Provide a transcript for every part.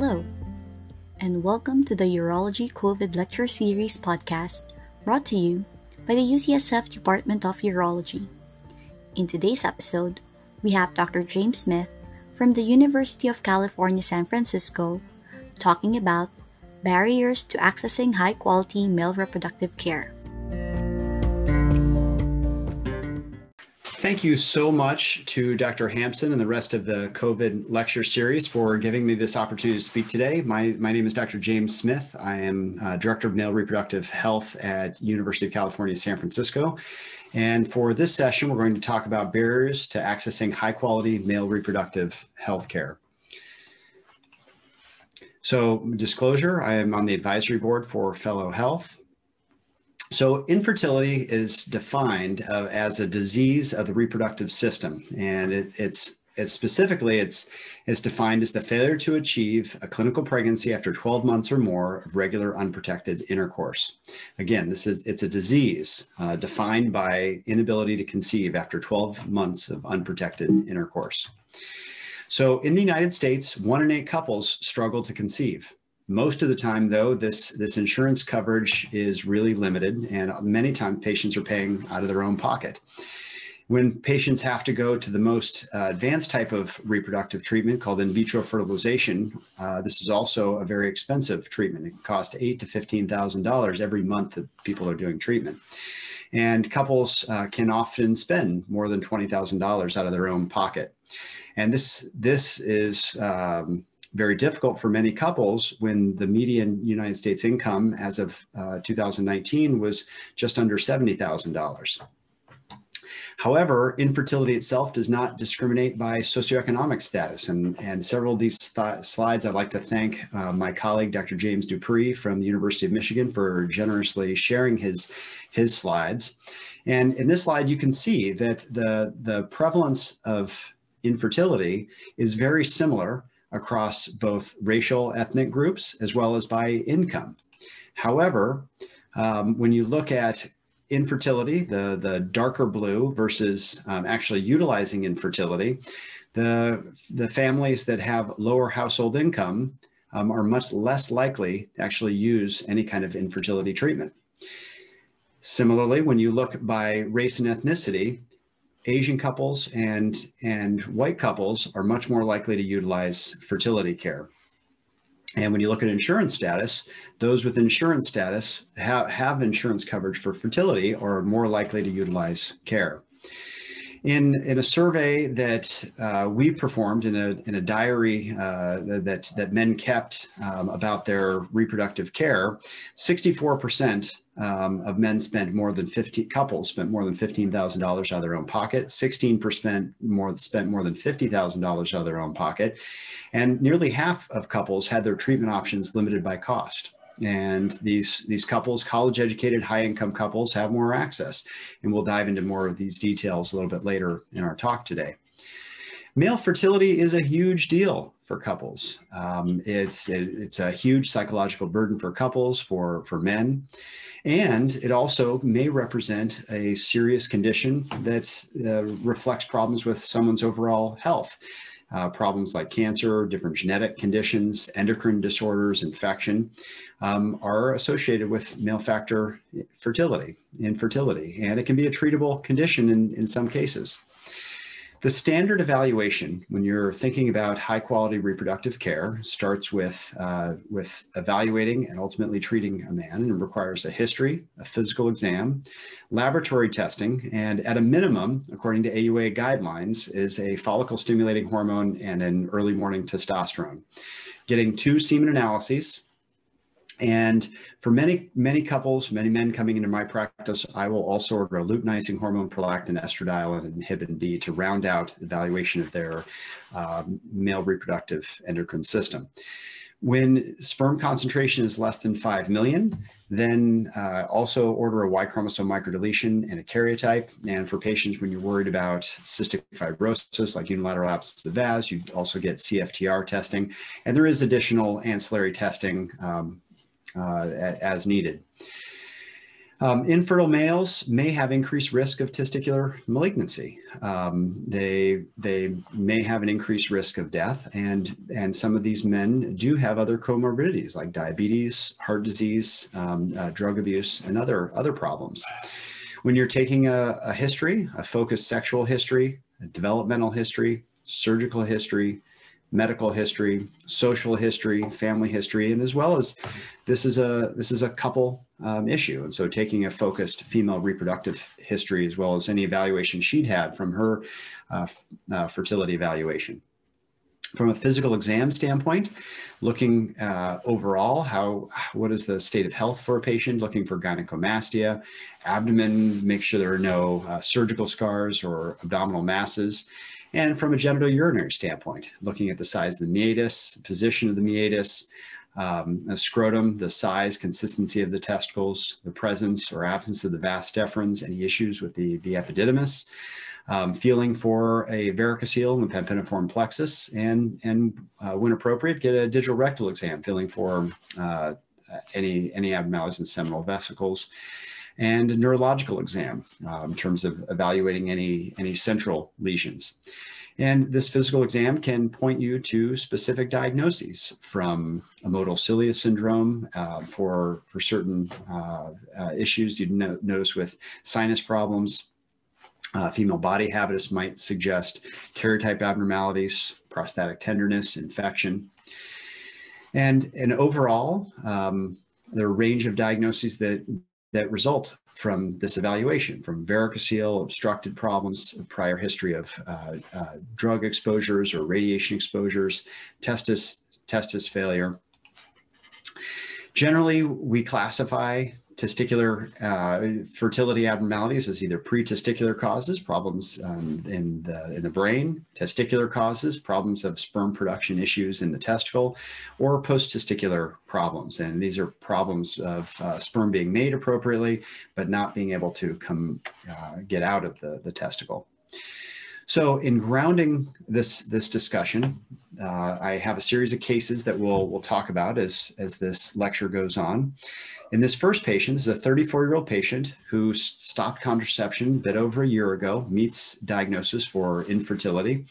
Hello, and welcome to the Urology COVID Lecture Series podcast brought to you by the UCSF Department of Urology. In today's episode, we have Dr. James Smith from the University of California, San Francisco talking about barriers to accessing high quality male reproductive care. Thank you so much to Dr. Hampson and the rest of the COVID lecture series for giving me this opportunity to speak today. My, my name is Dr. James Smith. I am uh, Director of Male Reproductive Health at University of California, San Francisco. And for this session, we're going to talk about barriers to accessing high quality male reproductive health care. So disclosure, I am on the advisory board for Fellow Health. So infertility is defined uh, as a disease of the reproductive system, and it, it's it's specifically it's it's defined as the failure to achieve a clinical pregnancy after 12 months or more of regular unprotected intercourse. Again, this is it's a disease uh, defined by inability to conceive after 12 months of unprotected intercourse. So in the United States, one in eight couples struggle to conceive. Most of the time, though, this, this insurance coverage is really limited, and many times patients are paying out of their own pocket. When patients have to go to the most uh, advanced type of reproductive treatment called in vitro fertilization, uh, this is also a very expensive treatment. It costs eight to fifteen thousand dollars every month that people are doing treatment, and couples uh, can often spend more than twenty thousand dollars out of their own pocket. And this this is um, very difficult for many couples when the median United States income as of uh, 2019 was just under $70,000. However, infertility itself does not discriminate by socioeconomic status. And, and several of these th slides, I'd like to thank uh, my colleague, Dr. James Dupree from the University of Michigan for generously sharing his, his slides. And in this slide, you can see that the, the prevalence of infertility is very similar across both racial ethnic groups as well as by income. However, um, when you look at infertility, the, the darker blue versus um, actually utilizing infertility, the, the families that have lower household income um, are much less likely to actually use any kind of infertility treatment. Similarly, when you look by race and ethnicity, Asian couples and, and white couples are much more likely to utilize fertility care. And when you look at insurance status, those with insurance status have, have insurance coverage for fertility are more likely to utilize care. In, in a survey that uh, we performed in a, in a diary uh, that, that men kept um, about their reproductive care, 64% um, of men spent more than 50 couples spent more than $15,000 out of their own pocket. 16% more spent more than $50,000 out of their own pocket. And nearly half of couples had their treatment options limited by cost. And these, these couples, college educated, high income couples have more access. And we'll dive into more of these details a little bit later in our talk today. Male fertility is a huge deal for couples. Um, it's, it, it's a huge psychological burden for couples, for, for men. And it also may represent a serious condition that uh, reflects problems with someone's overall health. Uh, problems like cancer, different genetic conditions, endocrine disorders, infection um, are associated with male factor fertility, infertility, and it can be a treatable condition in, in some cases. The standard evaluation when you're thinking about high quality reproductive care starts with, uh, with evaluating and ultimately treating a man and requires a history, a physical exam, laboratory testing, and at a minimum, according to AUA guidelines, is a follicle stimulating hormone and an early morning testosterone. Getting two semen analyses, and for many, many couples, many men coming into my practice, I will also order a luteinizing hormone, prolactin, estradiol, and inhibin B to round out evaluation of their uh, male reproductive endocrine system. When sperm concentration is less than 5 million, then uh, also order a Y chromosome microdeletion and a karyotype. And for patients when you're worried about cystic fibrosis, like unilateral absence of the vas, you also get CFTR testing. And there is additional ancillary testing um, as needed. Um, infertile males may have increased risk of testicular malignancy. Um, they they may have an increased risk of death, and and some of these men do have other comorbidities like diabetes, heart disease, um, uh, drug abuse, and other other problems. When you're taking a, a history, a focused sexual history, a developmental history, surgical history, medical history, social history, family history, and as well as this is a this is a couple um, issue. And so taking a focused female reproductive history as well as any evaluation she'd had from her uh, uh, fertility evaluation. From a physical exam standpoint, looking uh, overall, how what is the state of health for a patient? Looking for gynecomastia, abdomen, make sure there are no uh, surgical scars or abdominal masses, and from a genital urinary standpoint, looking at the size of the meatus, position of the meatus, um, the scrotum, the size, consistency of the testicles, the presence or absence of the vas deferens, any issues with the, the epididymis, um, feeling for a varicocele in the pampiniform plexus, and, and uh, when appropriate, get a digital rectal exam, feeling for uh, any, any abnormalities in seminal vesicles and a neurological exam uh, in terms of evaluating any, any central lesions. And this physical exam can point you to specific diagnoses from immotile cilia syndrome uh, for, for certain uh, uh, issues you'd no notice with sinus problems. Uh, female body habitus might suggest karyotype abnormalities, prostatic tenderness, infection. And, and overall, um, there are a range of diagnoses that that result from this evaluation, from varicocele, obstructed problems, prior history of uh, uh, drug exposures or radiation exposures, testis, testis failure. Generally, we classify testicular uh, fertility abnormalities as either pre-testicular causes, problems um, in, the, in the brain, testicular causes, problems of sperm production issues in the testicle, or post-testicular problems. And these are problems of uh, sperm being made appropriately, but not being able to come uh, get out of the, the testicle. So in grounding this, this discussion, uh, I have a series of cases that we'll, we'll talk about as, as this lecture goes on. In this first patient, this is a 34 year old patient who stopped contraception a bit over a year ago, meets diagnosis for infertility.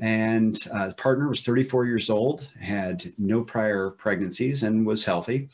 And uh, partner was 34 years old, had no prior pregnancies, and was healthy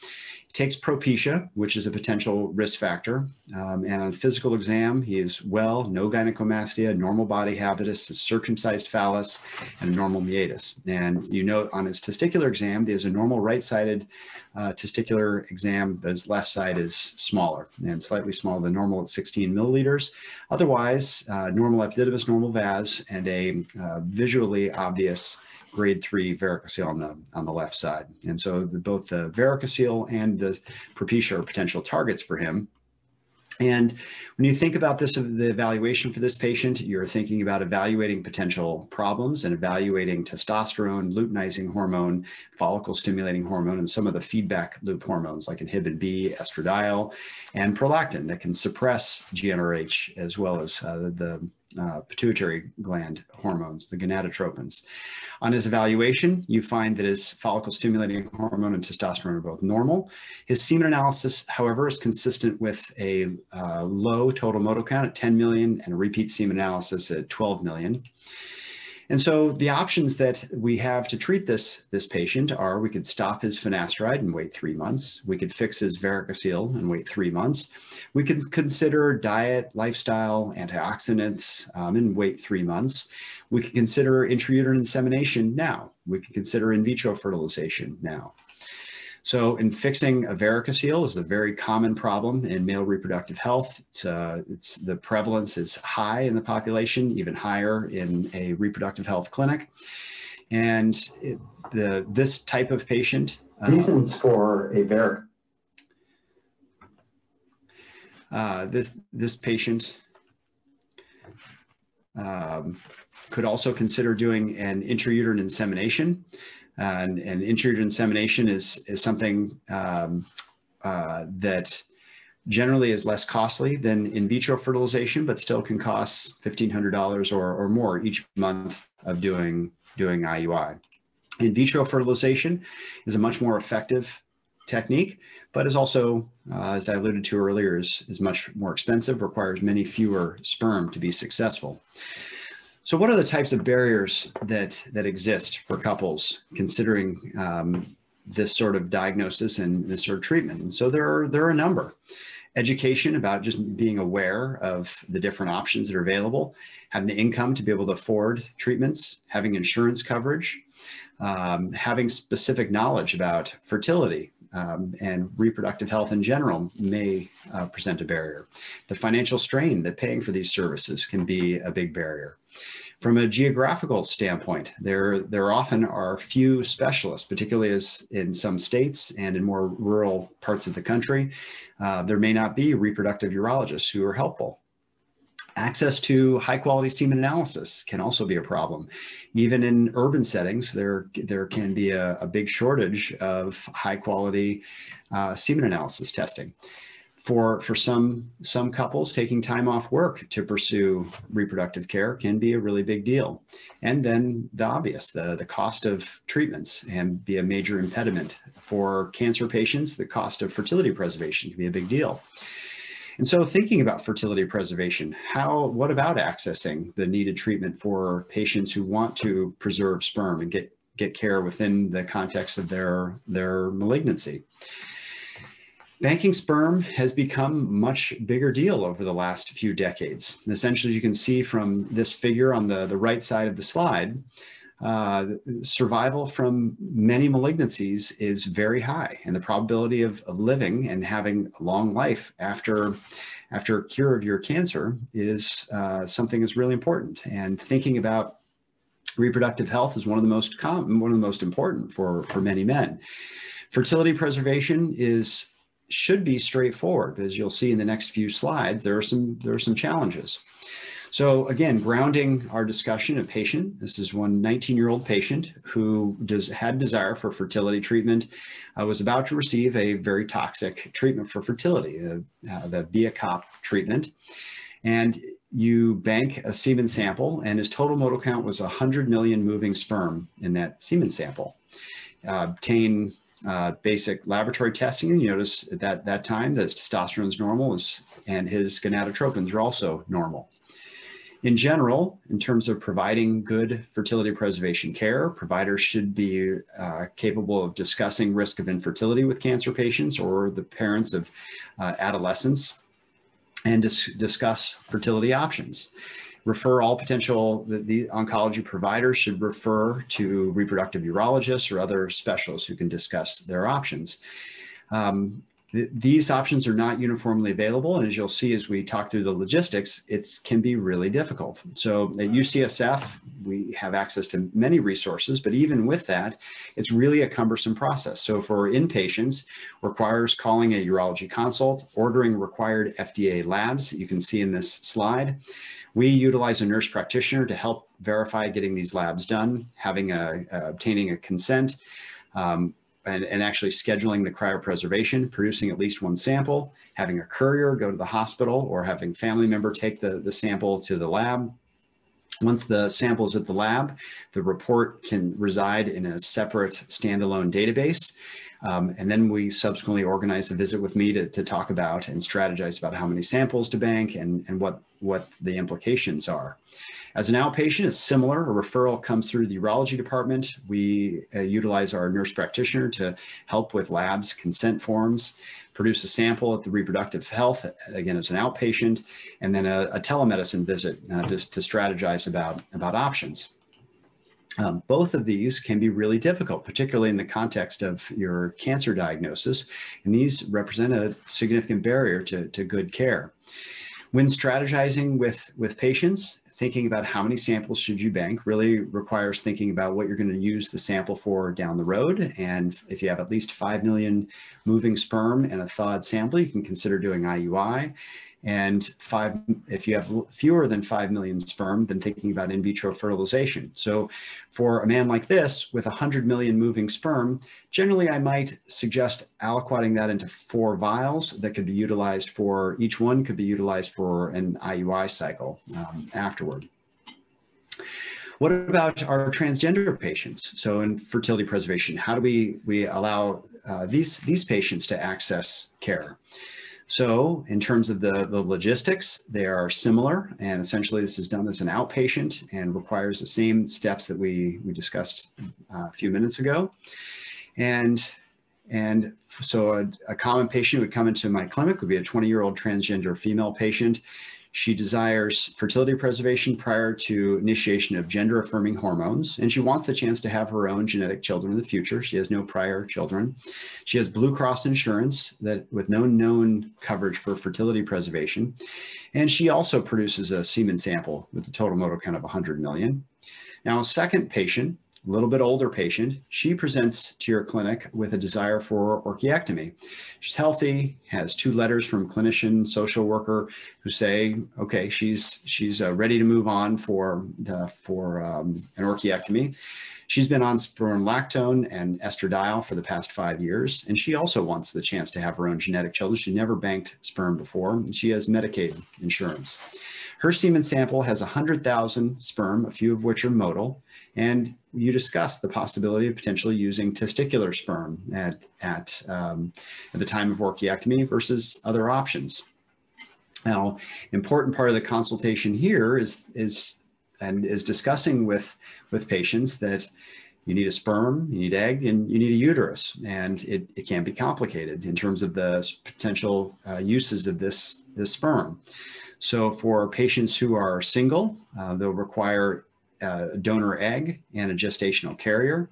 takes Propecia, which is a potential risk factor. Um, and on physical exam, he is well, no gynecomastia, normal body habitus, a circumcised phallus, and a normal meatus. And you note on his testicular exam, there's a normal right-sided uh, testicular exam, but his left side is smaller and slightly smaller than normal at 16 milliliters. Otherwise, uh, normal epididymis, normal vas, and a uh, visually obvious grade three varicocele on the on the left side. And so the, both the varicocele and the propecia are potential targets for him. And when you think about this, of the evaluation for this patient, you're thinking about evaluating potential problems and evaluating testosterone, luteinizing hormone, follicle stimulating hormone, and some of the feedback loop hormones like inhibin B, estradiol, and prolactin that can suppress GnRH as well as uh, the uh, pituitary gland hormones, the gonadotropins. On his evaluation, you find that his follicle stimulating hormone and testosterone are both normal. His semen analysis, however, is consistent with a uh, low total motile count at 10 million and a repeat semen analysis at 12 million. And so the options that we have to treat this, this patient are we could stop his finasteride and wait three months. We could fix his varicocele and wait three months. We could consider diet, lifestyle, antioxidants um, and wait three months. We could consider intrauterine insemination now. We could consider in vitro fertilization now. So in fixing a varicocele is a very common problem in male reproductive health. It's, uh, it's the prevalence is high in the population, even higher in a reproductive health clinic. And it, the this type of patient uh, reasons for a varic. Uh, this this patient um, could also consider doing an intrauterine insemination and, and intrauterine insemination is, is something um, uh, that generally is less costly than in vitro fertilization, but still can cost $1,500 or, or more each month of doing, doing IUI. In vitro fertilization is a much more effective technique, but is also, uh, as I alluded to earlier, is, is much more expensive, requires many fewer sperm to be successful. So what are the types of barriers that, that exist for couples considering um, this sort of diagnosis and this sort of treatment? And so there are, there are a number. Education about just being aware of the different options that are available, having the income to be able to afford treatments, having insurance coverage, um, having specific knowledge about fertility um, and reproductive health in general may uh, present a barrier. The financial strain that paying for these services can be a big barrier. From a geographical standpoint, there, there often are few specialists, particularly as in some states and in more rural parts of the country. Uh, there may not be reproductive urologists who are helpful. Access to high quality semen analysis can also be a problem. Even in urban settings, there, there can be a, a big shortage of high quality uh, semen analysis testing. For, for some, some couples, taking time off work to pursue reproductive care can be a really big deal. And then the obvious, the, the cost of treatments and be a major impediment. For cancer patients, the cost of fertility preservation can be a big deal. And so thinking about fertility preservation, how, what about accessing the needed treatment for patients who want to preserve sperm and get, get care within the context of their, their malignancy? Banking sperm has become much bigger deal over the last few decades. And essentially, you can see from this figure on the, the right side of the slide, uh, survival from many malignancies is very high, and the probability of, of living and having a long life after after a cure of your cancer is uh, something that's really important. And thinking about reproductive health is one of the most common, one of the most important for for many men. Fertility preservation is should be straightforward. As you'll see in the next few slides, there are some there are some challenges. So again, grounding our discussion of patient. This is one 19-year-old patient who does, had desire for fertility treatment, uh, was about to receive a very toxic treatment for fertility, uh, uh, the treatment. And you bank a semen sample and his total motile count was 100 million moving sperm in that semen sample. Uh, obtain uh, basic laboratory testing, and you notice at that, that time that testosterone is normal and his gonadotropins are also normal. In general, in terms of providing good fertility preservation care, providers should be uh, capable of discussing risk of infertility with cancer patients or the parents of uh, adolescents and dis discuss fertility options refer all potential, the, the, oncology providers should refer to reproductive urologists or other specialists who can discuss their options. Um, th these options are not uniformly available. And as you'll see, as we talk through the logistics, it can be really difficult. So at UCSF, we have access to many resources, but even with that, it's really a cumbersome process. So for inpatients, requires calling a urology consult, ordering required FDA labs you can see in this slide. We utilize a nurse practitioner to help verify getting these labs done, having a, obtaining a consent, um, and, and, actually scheduling the cryopreservation, producing at least one sample, having a courier go to the hospital or having family member take the, the sample to the lab. Once the sample is at the lab, the report can reside in a separate standalone database um, and then we subsequently organize the visit with me to, to talk about and strategize about how many samples to bank and, and what, what the implications are. As an outpatient, it's similar. A referral comes through the urology department. We uh, utilize our nurse practitioner to help with labs, consent forms, produce a sample at the reproductive health, again, as an outpatient, and then a, a telemedicine visit uh, to, to strategize about, about options. Um, both of these can be really difficult, particularly in the context of your cancer diagnosis, and these represent a significant barrier to, to good care. When strategizing with, with patients, thinking about how many samples should you bank really requires thinking about what you're going to use the sample for down the road. And if you have at least 5 million moving sperm and a thawed sample, you can consider doing IUI and five if you have fewer than 5 million sperm then thinking about in vitro fertilization so for a man like this with 100 million moving sperm generally i might suggest aliquoting that into four vials that could be utilized for each one could be utilized for an iui cycle um, afterward what about our transgender patients? So in fertility preservation, how do we, we allow uh, these, these patients to access care. So in terms of the, the logistics, they are similar and essentially this is done as an outpatient and requires the same steps that we, we discussed uh, a few minutes ago. And, and so a, a common patient would come into my clinic would be a 20 year old transgender female patient. She desires fertility preservation prior to initiation of gender affirming hormones, and she wants the chance to have her own genetic children in the future. She has no prior children. She has Blue Cross insurance that with no known coverage for fertility preservation. And she also produces a semen sample with a total motile count of 100 million. Now, second patient a little bit older patient, she presents to your clinic with a desire for orchiectomy. She's healthy, has two letters from clinician, social worker who say, okay, she's she's uh, ready to move on for the, for um, an orchiectomy. She's been on spironolactone and estradiol for the past five years, and she also wants the chance to have her own genetic children. She never banked sperm before, and she has Medicaid insurance. Her semen sample has 100,000 sperm, a few of which are motile, and you discussed the possibility of potentially using testicular sperm at, at, um, at the time of orchiectomy versus other options. Now, important part of the consultation here is, is and is discussing with, with patients that you need a sperm, you need egg, and you need a uterus. And it, it can be complicated in terms of the potential uh, uses of this, this sperm. So for patients who are single, uh, they'll require a donor egg and a gestational carrier.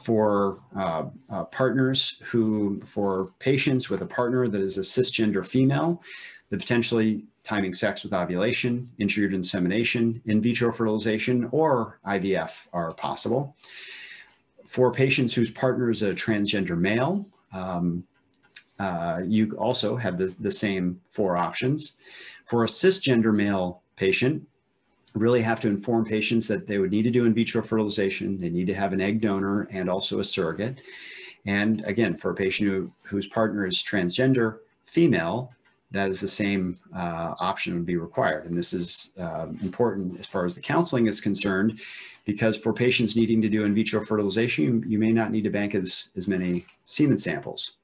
For uh, uh, partners who, for patients with a partner that is a cisgender female, the potentially timing sex with ovulation, intrauterine insemination, in vitro fertilization, or IVF are possible. For patients whose partner is a transgender male, um, uh, you also have the, the same four options. For a cisgender male patient, really have to inform patients that they would need to do in vitro fertilization. They need to have an egg donor and also a surrogate. And again, for a patient who, whose partner is transgender female, that is the same uh, option would be required. And this is uh, important as far as the counseling is concerned, because for patients needing to do in vitro fertilization, you, you may not need to bank as, as many semen samples.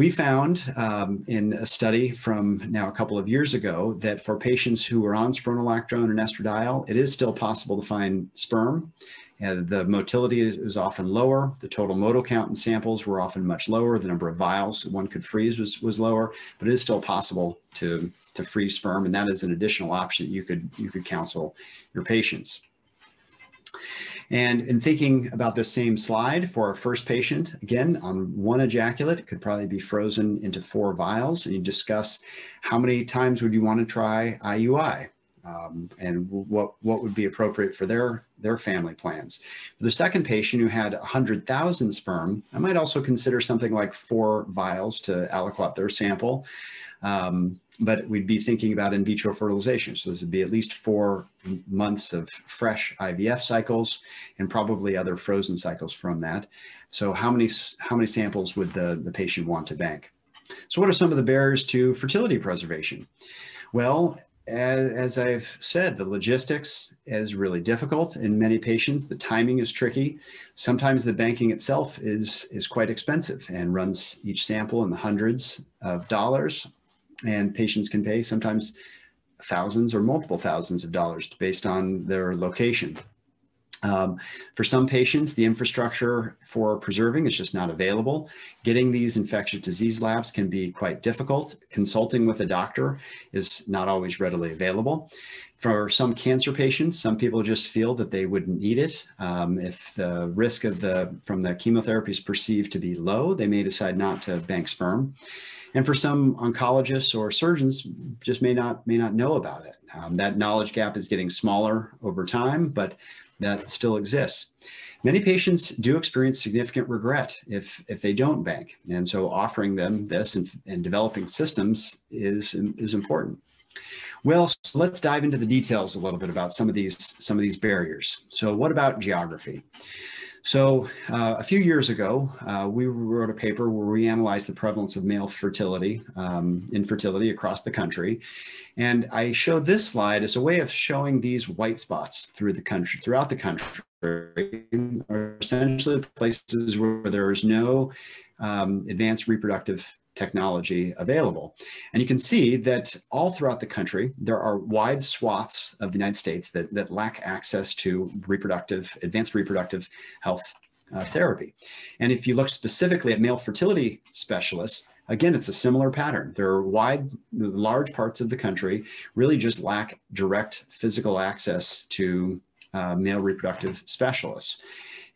We found um, in a study from now a couple of years ago that for patients who are on spironolactone and estradiol, it is still possible to find sperm. And the motility is, often lower. The total motile count in samples were often much lower. The number of vials one could freeze was, was lower, but it is still possible to, to freeze sperm. And that is an additional option you could, you could counsel your patients. And in thinking about this same slide for our first patient, again, on one ejaculate, it could probably be frozen into four vials. And you discuss how many times would you want to try IUI? Um, and what what would be appropriate for their their family plans. For the second patient who had 100,000 sperm, I might also consider something like four vials to aliquot their sample. Um, but we'd be thinking about in vitro fertilization. So this would be at least four months of fresh IVF cycles and probably other frozen cycles from that. So how many, how many samples would the, the patient want to bank? So what are some of the barriers to fertility preservation? Well, as, as, I've said, the logistics is really difficult in many patients. The timing is tricky. Sometimes the banking itself is, is quite expensive and runs each sample in the hundreds of dollars and patients can pay sometimes thousands or multiple thousands of dollars based on their location. Um, for some patients, the infrastructure for preserving is just not available. Getting these infectious disease labs can be quite difficult. Consulting with a doctor is not always readily available. For some cancer patients, some people just feel that they wouldn't need it. Um, if the risk of the from the chemotherapy is perceived to be low, they may decide not to bank sperm. And for some oncologists or surgeons, just may not may not know about it. Um, that knowledge gap is getting smaller over time, but that still exists. Many patients do experience significant regret if if they don't bank, and so offering them this and, and developing systems is is important. Well, so let's dive into the details a little bit about some of these some of these barriers. So, what about geography? So uh, a few years ago, uh, we wrote a paper where we analyzed the prevalence of male fertility, um, infertility across the country. And I show this slide as a way of showing these white spots through the country, throughout the country, are essentially places where there is no um, advanced reproductive technology available. And you can see that all throughout the country, there are wide swaths of the United States that, that lack access to reproductive, advanced reproductive health uh, therapy. And if you look specifically at male fertility specialists, again, it's a similar pattern. There are wide, large parts of the country really just lack direct physical access to uh, male reproductive specialists.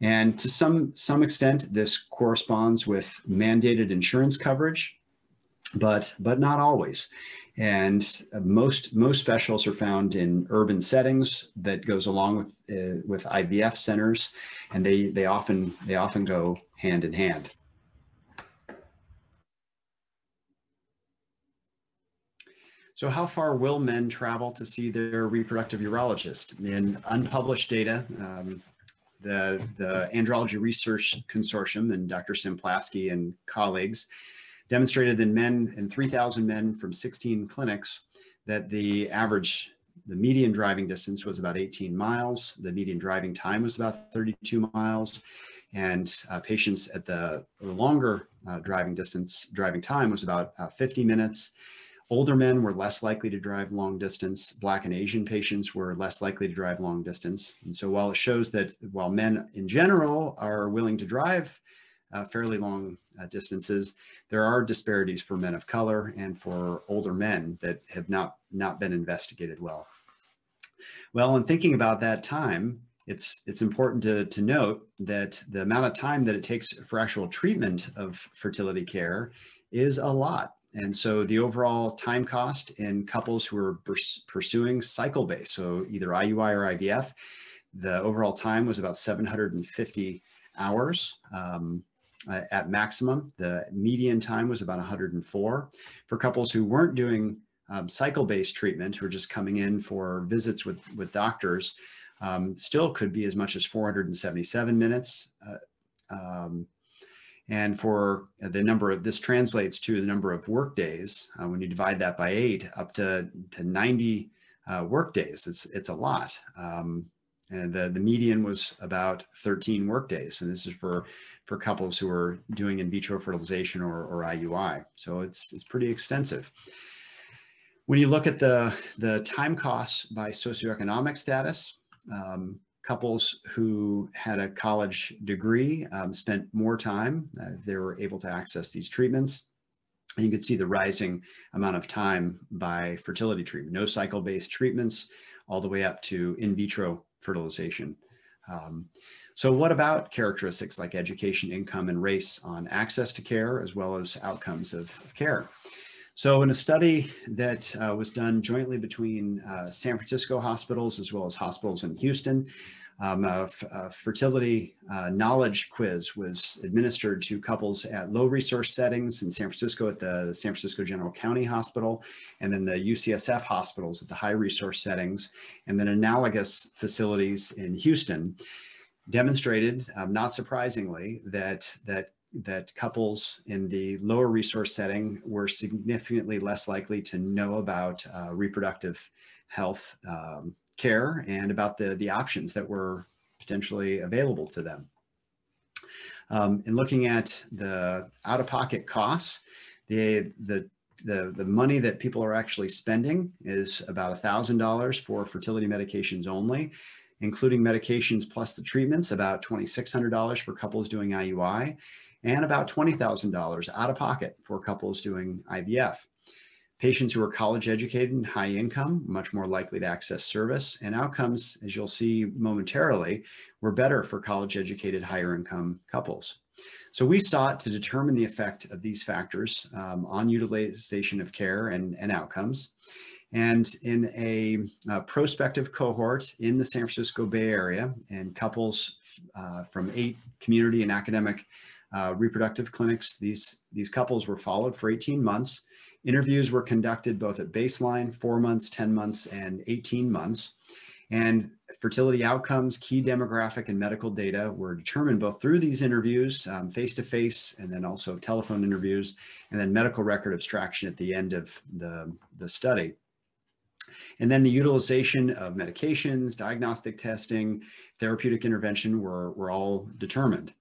And to some, some extent, this corresponds with mandated insurance coverage, but, but not always. And most, most specialists are found in urban settings that goes along with, uh, with IVF centers, and they, they, often, they often go hand in hand. So how far will men travel to see their reproductive urologist? In unpublished data, um, the, the Andrology Research Consortium and Dr. Samplaski and colleagues demonstrated in men, in 3,000 men from 16 clinics, that the average, the median driving distance was about 18 miles. The median driving time was about 32 miles. And uh, patients at the longer uh, driving distance, driving time was about uh, 50 minutes. Older men were less likely to drive long distance. Black and Asian patients were less likely to drive long distance. And so while it shows that while men in general are willing to drive uh, fairly long uh, distances, there are disparities for men of color and for older men that have not, not been investigated well. Well, in thinking about that time, it's, it's important to, to note that the amount of time that it takes for actual treatment of fertility care is a lot. And so the overall time cost in couples who are pursuing cycle based, so either IUI or IVF, the overall time was about 750 hours um, at maximum. The median time was about 104. For couples who weren't doing um, cycle based treatment, who are just coming in for visits with, with doctors, um, still could be as much as 477 minutes. Uh, um, and for the number of, this translates to the number of work days. Uh, when you divide that by eight, up to, to 90 uh, work days, it's, it's a lot. Um, and the, the median was about 13 work days. And this is for, for couples who are doing in vitro fertilization or, or IUI. So it's, it's pretty extensive. When you look at the, the time costs by socioeconomic status, um, couples who had a college degree um, spent more time. Uh, they were able to access these treatments. And you can see the rising amount of time by fertility treatment, no cycle-based treatments, all the way up to in vitro fertilization. Um, so what about characteristics like education, income, and race on access to care, as well as outcomes of, of care? So in a study that uh, was done jointly between uh, San Francisco hospitals as well as hospitals in Houston, um, a, fertility uh, knowledge quiz was administered to couples at low resource settings in San Francisco at the San Francisco General County Hospital, and then the UCSF hospitals at the high resource settings, and then analogous facilities in Houston demonstrated, um, not surprisingly, that that that couples in the lower resource setting were significantly less likely to know about uh, reproductive health um, care and about the, the options that were potentially available to them. Um, in looking at the out-of-pocket costs, the, the, the, the money that people are actually spending is about $1,000 for fertility medications only, including medications plus the treatments, about $2,600 for couples doing IUI, and about $20,000 out of pocket for couples doing IVF. Patients who are college educated and high income, much more likely to access service and outcomes, as you'll see momentarily, were better for college educated higher income couples. So we sought to determine the effect of these factors um, on utilization of care and, and outcomes. And in a, a, prospective cohort in the San Francisco Bay Area and couples uh, from eight community and academic uh, reproductive clinics. These, these couples were followed for 18 months. Interviews were conducted both at baseline, four months, 10 months, and 18 months. And fertility outcomes, key demographic and medical data were determined both through these interviews, face to face, and then also telephone interviews, and then medical record abstraction at the end of the, the study. And then the utilization of medications, diagnostic testing, therapeutic intervention were, were all determined.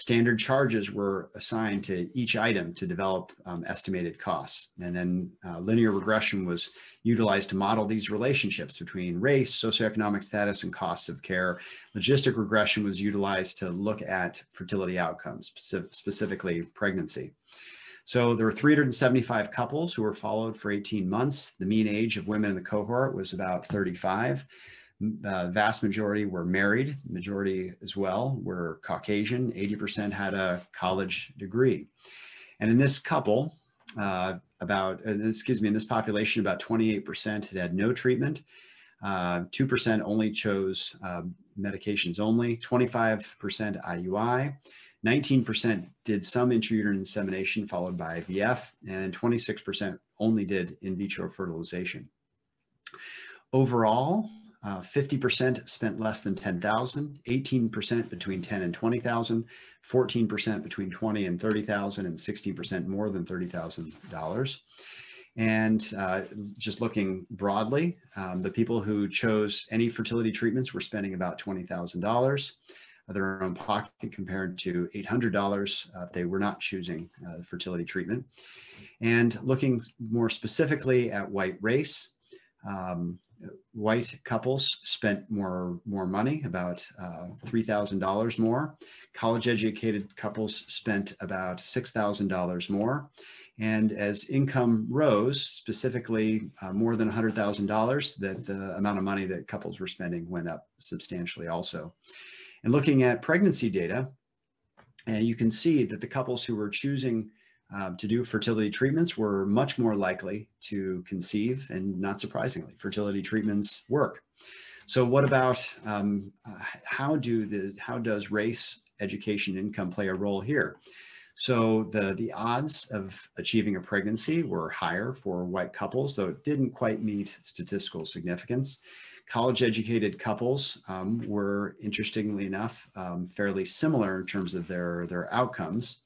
Standard charges were assigned to each item to develop um, estimated costs. And then uh, linear regression was utilized to model these relationships between race, socioeconomic status, and costs of care. Logistic regression was utilized to look at fertility outcomes, specifically pregnancy. So there were 375 couples who were followed for 18 months. The mean age of women in the cohort was about 35. The vast majority were married, majority as well were Caucasian, 80% had a college degree. And in this couple, uh, about, uh, excuse me, in this population, about 28% had had no treatment. 2% uh, only chose uh, medications only, 25% IUI, 19% did some intrauterine insemination followed by IVF, and 26% only did in vitro fertilization. Overall, 50% uh, spent less than 10,000, 18% between 10 and 20,000, 14% between 20 and 30,000, and 60% more than $30,000. And uh, just looking broadly, um, the people who chose any fertility treatments were spending about $20,000 of their own pocket compared to $800 uh, they were not choosing uh, fertility treatment. And looking more specifically at white race, um, white couples spent more more money, about uh, three thousand dollars more. College educated couples spent about six thousand dollars more. And as income rose, specifically uh, more than $100,000, that the amount of money that couples were spending went up substantially also. And looking at pregnancy data, and you can see that the couples who were choosing um, to do fertility treatments were much more likely to conceive and not surprisingly fertility treatments work. So what about um, uh, how do the how does race education income play a role here? So the the odds of achieving a pregnancy were higher for white couples though it didn't quite meet statistical significance. College educated couples um, were interestingly enough um, fairly similar in terms of their their outcomes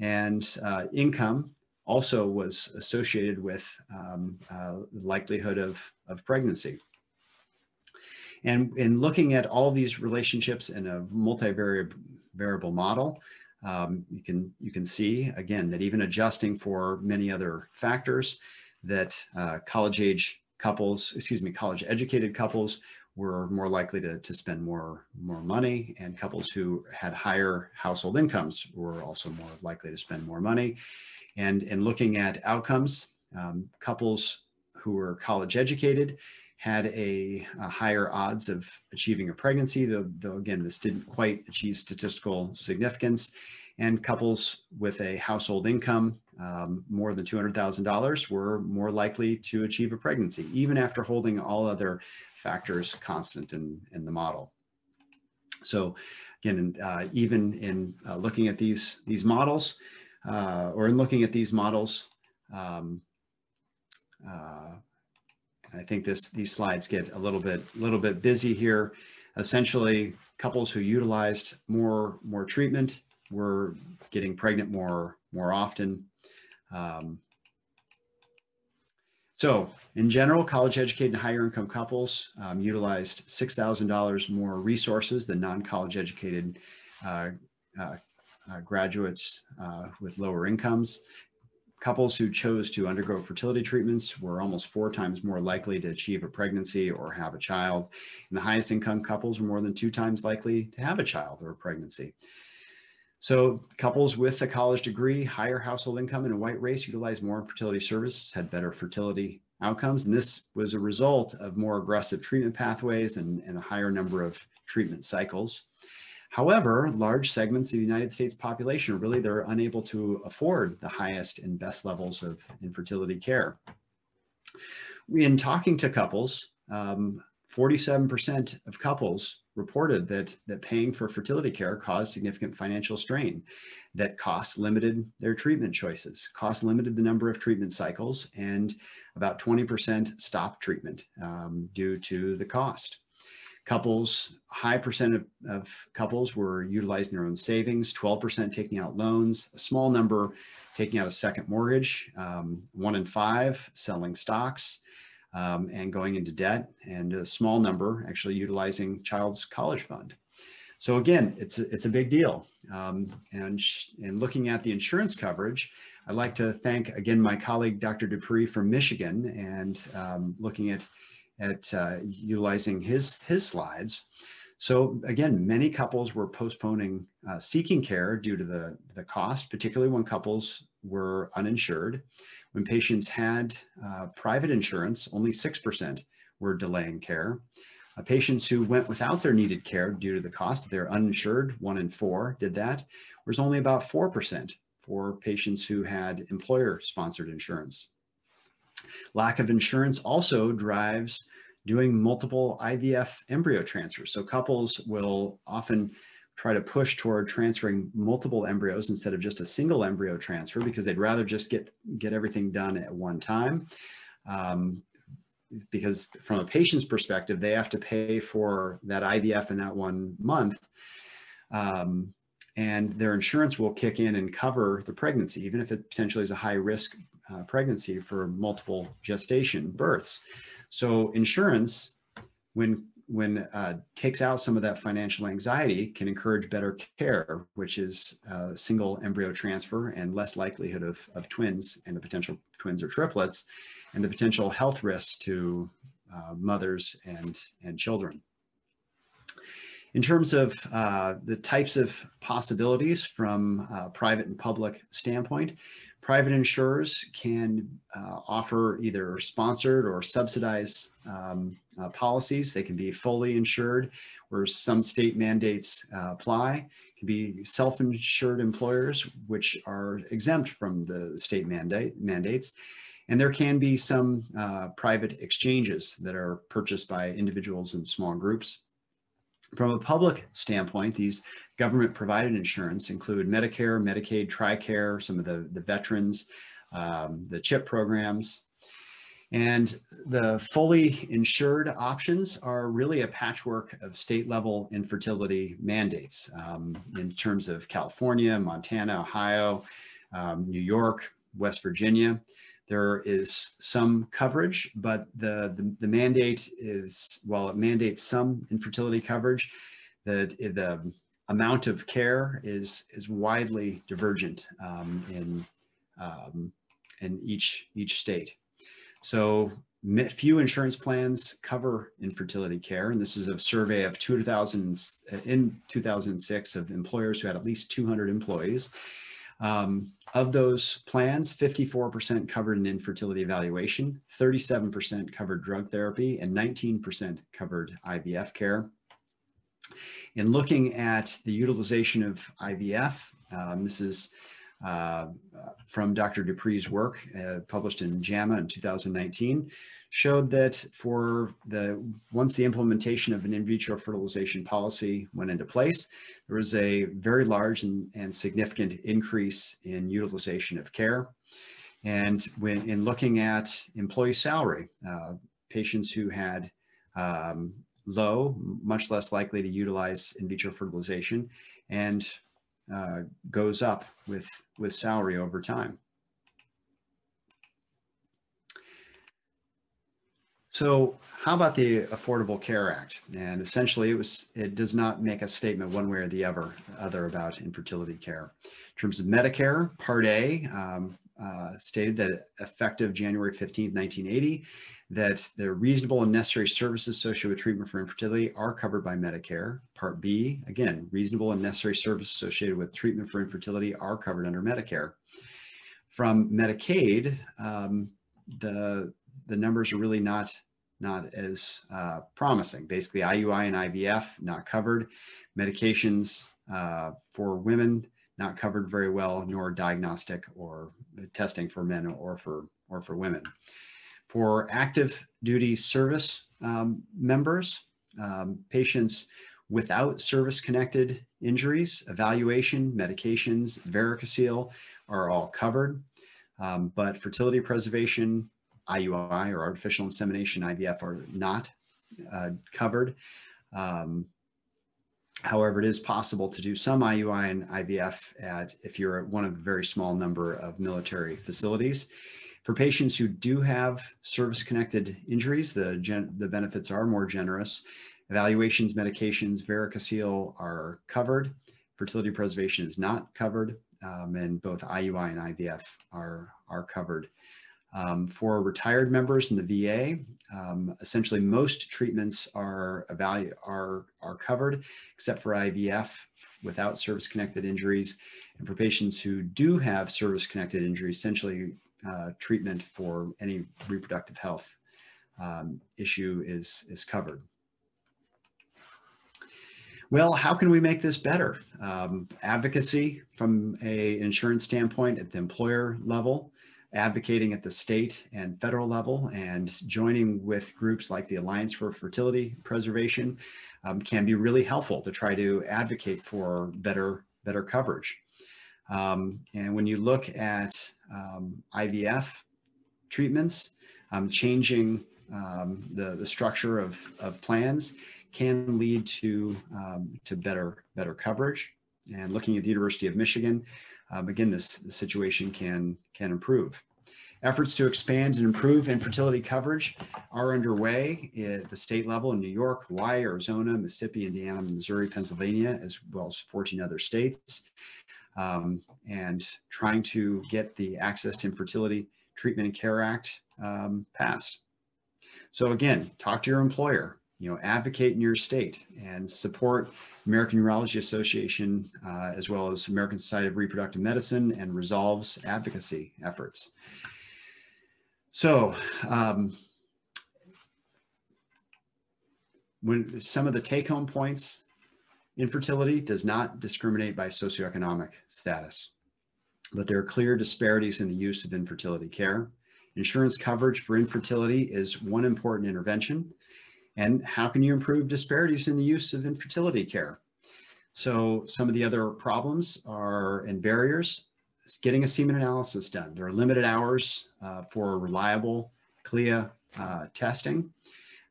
and uh, income also was associated with um, uh, likelihood of, of pregnancy. And in looking at all these relationships in a multivariable model, um, you can you can see again that even adjusting for many other factors, that uh, college age couples, excuse me, college educated couples were more likely to, to spend more, more money and couples who had higher household incomes were also more likely to spend more money. And in looking at outcomes, um, couples who were college educated had a, a, higher odds of achieving a pregnancy, though, though again, this didn't quite achieve statistical significance. And couples with a household income um, more than $200,000 were more likely to achieve a pregnancy, even after holding all other factors constant in, in the model. So again, uh, even in uh, looking at these, these models, uh, or in looking at these models, um, uh, I think this these slides get a little bit little bit busy here. Essentially, couples who utilized more more treatment were getting pregnant more more often. Um, so in general, college educated and higher income couples um, utilized $6,000 more resources than non-college educated uh, uh, uh, graduates uh, with lower incomes. Couples who chose to undergo fertility treatments were almost four times more likely to achieve a pregnancy or have a child. And the highest income couples were more than two times likely to have a child or a pregnancy. So couples with a college degree, higher household income, and a white race utilized more infertility services, had better fertility outcomes. And this was a result of more aggressive treatment pathways and, and a higher number of treatment cycles. However, large segments of the United States population really they're unable to afford the highest and best levels of infertility care. In talking to couples, um, 47% of couples reported that, that paying for fertility care caused significant financial strain, that costs limited their treatment choices, costs limited the number of treatment cycles, and about 20% stopped treatment um, due to the cost. Couples, high percent of, of couples were utilizing their own savings, 12% taking out loans, a small number taking out a second mortgage, um, one in five selling stocks, um, and going into debt, and a small number actually utilizing child's college fund. So again, it's a, it's a big deal. Um, and, and looking at the insurance coverage, I'd like to thank again my colleague Dr. Dupree from Michigan and um, looking at at uh, utilizing his his slides. So again, many couples were postponing uh, seeking care due to the, the cost, particularly when couples were uninsured. When patients had uh, private insurance, only 6% were delaying care. Uh, patients who went without their needed care due to the cost, they're uninsured, one in four did that, whereas only about 4% for patients who had employer-sponsored insurance. Lack of insurance also drives doing multiple IVF embryo transfers. So couples will often try to push toward transferring multiple embryos instead of just a single embryo transfer because they'd rather just get, get everything done at one time. Um, because from a patient's perspective, they have to pay for that IVF in that one month. Um, and their insurance will kick in and cover the pregnancy, even if it potentially is a high risk uh, pregnancy for multiple gestation births. So insurance, when when uh, takes out some of that financial anxiety, can encourage better care, which is uh, single embryo transfer and less likelihood of, of twins and the potential twins or triplets, and the potential health risks to uh, mothers and and children. In terms of uh, the types of possibilities from a private and public standpoint, Private insurers can uh, offer either sponsored or subsidized um, uh, policies. They can be fully insured, where some state mandates uh, apply. It can be self-insured employers, which are exempt from the state mandate mandates. And there can be some uh, private exchanges that are purchased by individuals and small groups. From a public standpoint, these government provided insurance include Medicare, Medicaid, TRICARE, some of the, the veterans, um, the CHIP programs. And the fully insured options are really a patchwork of state level infertility mandates um, in terms of California, Montana, Ohio, um, New York, West Virginia. There is some coverage, but the, the, the, mandate is, while it mandates some infertility coverage, the, the amount of care is, is widely divergent um, in, um, in each, each state. So few insurance plans cover infertility care. And this is a survey of 2000, in 2006 of employers who had at least 200 employees. Um, of those plans, 54% covered an infertility evaluation, 37% covered drug therapy, and 19% covered IVF care. In looking at the utilization of IVF, um, this is uh, from Dr. Dupree's work uh, published in JAMA in 2019 showed that for the once the implementation of an in vitro fertilization policy went into place, there was a very large and, and significant increase in utilization of care. And when in looking at employee salary, uh, patients who had um, low, much less likely to utilize in vitro fertilization, and uh, goes up with, with salary over time. So how about the Affordable Care Act? And essentially it was, it does not make a statement one way or the other, other about infertility care. In terms of Medicare, Part A um, uh, stated that effective January 15, 1980, that the reasonable and necessary services associated with treatment for infertility are covered by Medicare. Part B, again, reasonable and necessary services associated with treatment for infertility are covered under Medicare. From Medicaid, um, the, the numbers are really not not as uh, promising. Basically, IUI and IVF not covered. Medications uh, for women not covered very well, nor diagnostic or testing for men or for or for women. For active duty service um, members, um, patients without service-connected injuries, evaluation, medications, varicocele are all covered. Um, but fertility preservation, IUI or artificial insemination IVF are not uh, covered. Um, however, it is possible to do some IUI and IVF at if you're at one of a very small number of military facilities. For patients who do have service-connected injuries, the, gen- the benefits are more generous. Evaluations, medications, varicocele are covered. Fertility preservation is not covered, um, and both IUI and IVF are, are covered. Um, for retired members in the VA, um, essentially most treatments are, evalu- are, are covered except for IVF without service-connected injuries. And for patients who do have service-connected injuries, essentially uh, treatment for any reproductive health um, issue is, is covered. Well, how can we make this better? Um, advocacy from a insurance standpoint at the employer level, advocating at the state and federal level, and joining with groups like the Alliance for Fertility Preservation um, can be really helpful to try to advocate for better, better coverage. Um, and when you look at um, IVF treatments, um, changing um, the, the structure of, of plans can lead to, um, to better, better coverage. And looking at the University of Michigan, um, again, this, this situation can, can improve. Efforts to expand and improve infertility coverage are underway at the state level in New York, Hawaii, Arizona, Mississippi, Indiana, Missouri, Pennsylvania, as well as 14 other states um, and trying to get the Access to Infertility Treatment and Care Act um, passed. So again, talk to your employer, you know, advocate in your state and support American Urology Association, uh, as well as American Society of Reproductive Medicine and Resolves advocacy efforts. So, um, when some of the take home points Infertility does not discriminate by socioeconomic status, but there are clear disparities in the use of infertility care. Insurance coverage for infertility is one important intervention. And how can you improve disparities in the use of infertility care? So some of the other problems are and barriers, getting a semen analysis done. There are limited hours uh, for reliable CLIA uh, testing.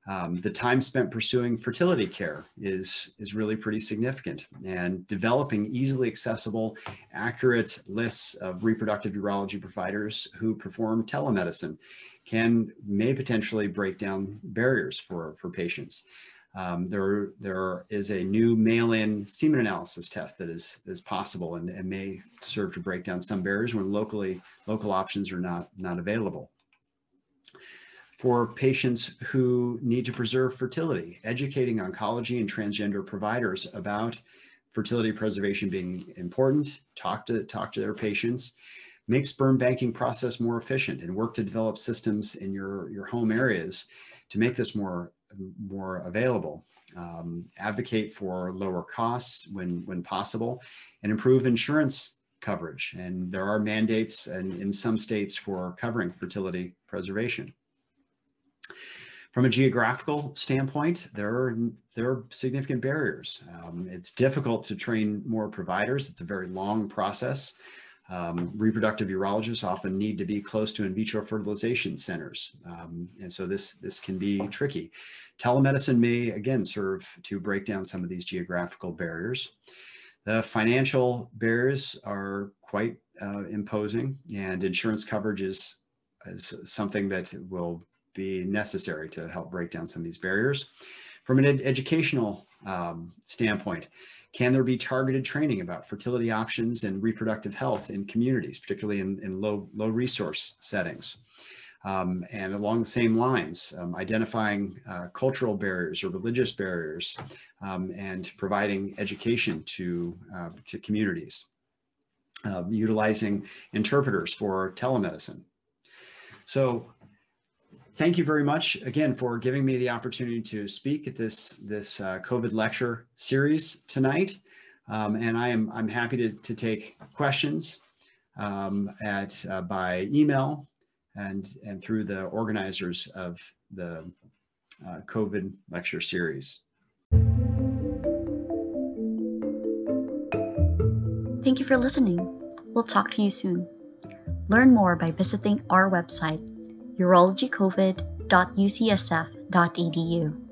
Um, the time spent pursuing fertility care is, is really pretty significant and developing easily accessible, accurate lists of reproductive urology providers who perform telemedicine can may potentially break down barriers for, for patients. Um, there, there is a new mail-in semen analysis test that is, is possible and, and may serve to break down some barriers when locally, local options are not, not available for patients who need to preserve fertility, educating oncology and transgender providers about fertility preservation being important, talk to, talk to their patients, make sperm banking process more efficient and work to develop systems in your, your home areas to make this more, more available. Um, advocate for lower costs when, when possible and improve insurance coverage. And there are mandates in, in some states for covering fertility preservation. From a geographical standpoint, there are, there are significant barriers. Um, it's difficult to train more providers. It's a very long process. Um, reproductive urologists often need to be close to in vitro fertilization centers. Um, and so this, this can be tricky. Telemedicine may, again, serve to break down some of these geographical barriers. The financial barriers are quite uh, imposing and insurance coverage is, is something that will be necessary to help break down some of these barriers. From an ed educational um, standpoint, can there be targeted training about fertility options and reproductive health in communities, particularly in, in low, low resource settings? Um, and along the same lines, um, identifying uh, cultural barriers or religious barriers um, and providing education to, uh, to communities. Uh, utilizing interpreters for telemedicine. So thank you very much again for giving me the opportunity to speak at this this uh, COVID lecture series tonight. Um, and I am I'm happy to, to take questions um, at uh, by email and and through the organizers of the uh, COVID lecture series. Thank you for listening. We'll talk to you soon. Learn more by visiting our website urologycovid.ucsf.edu.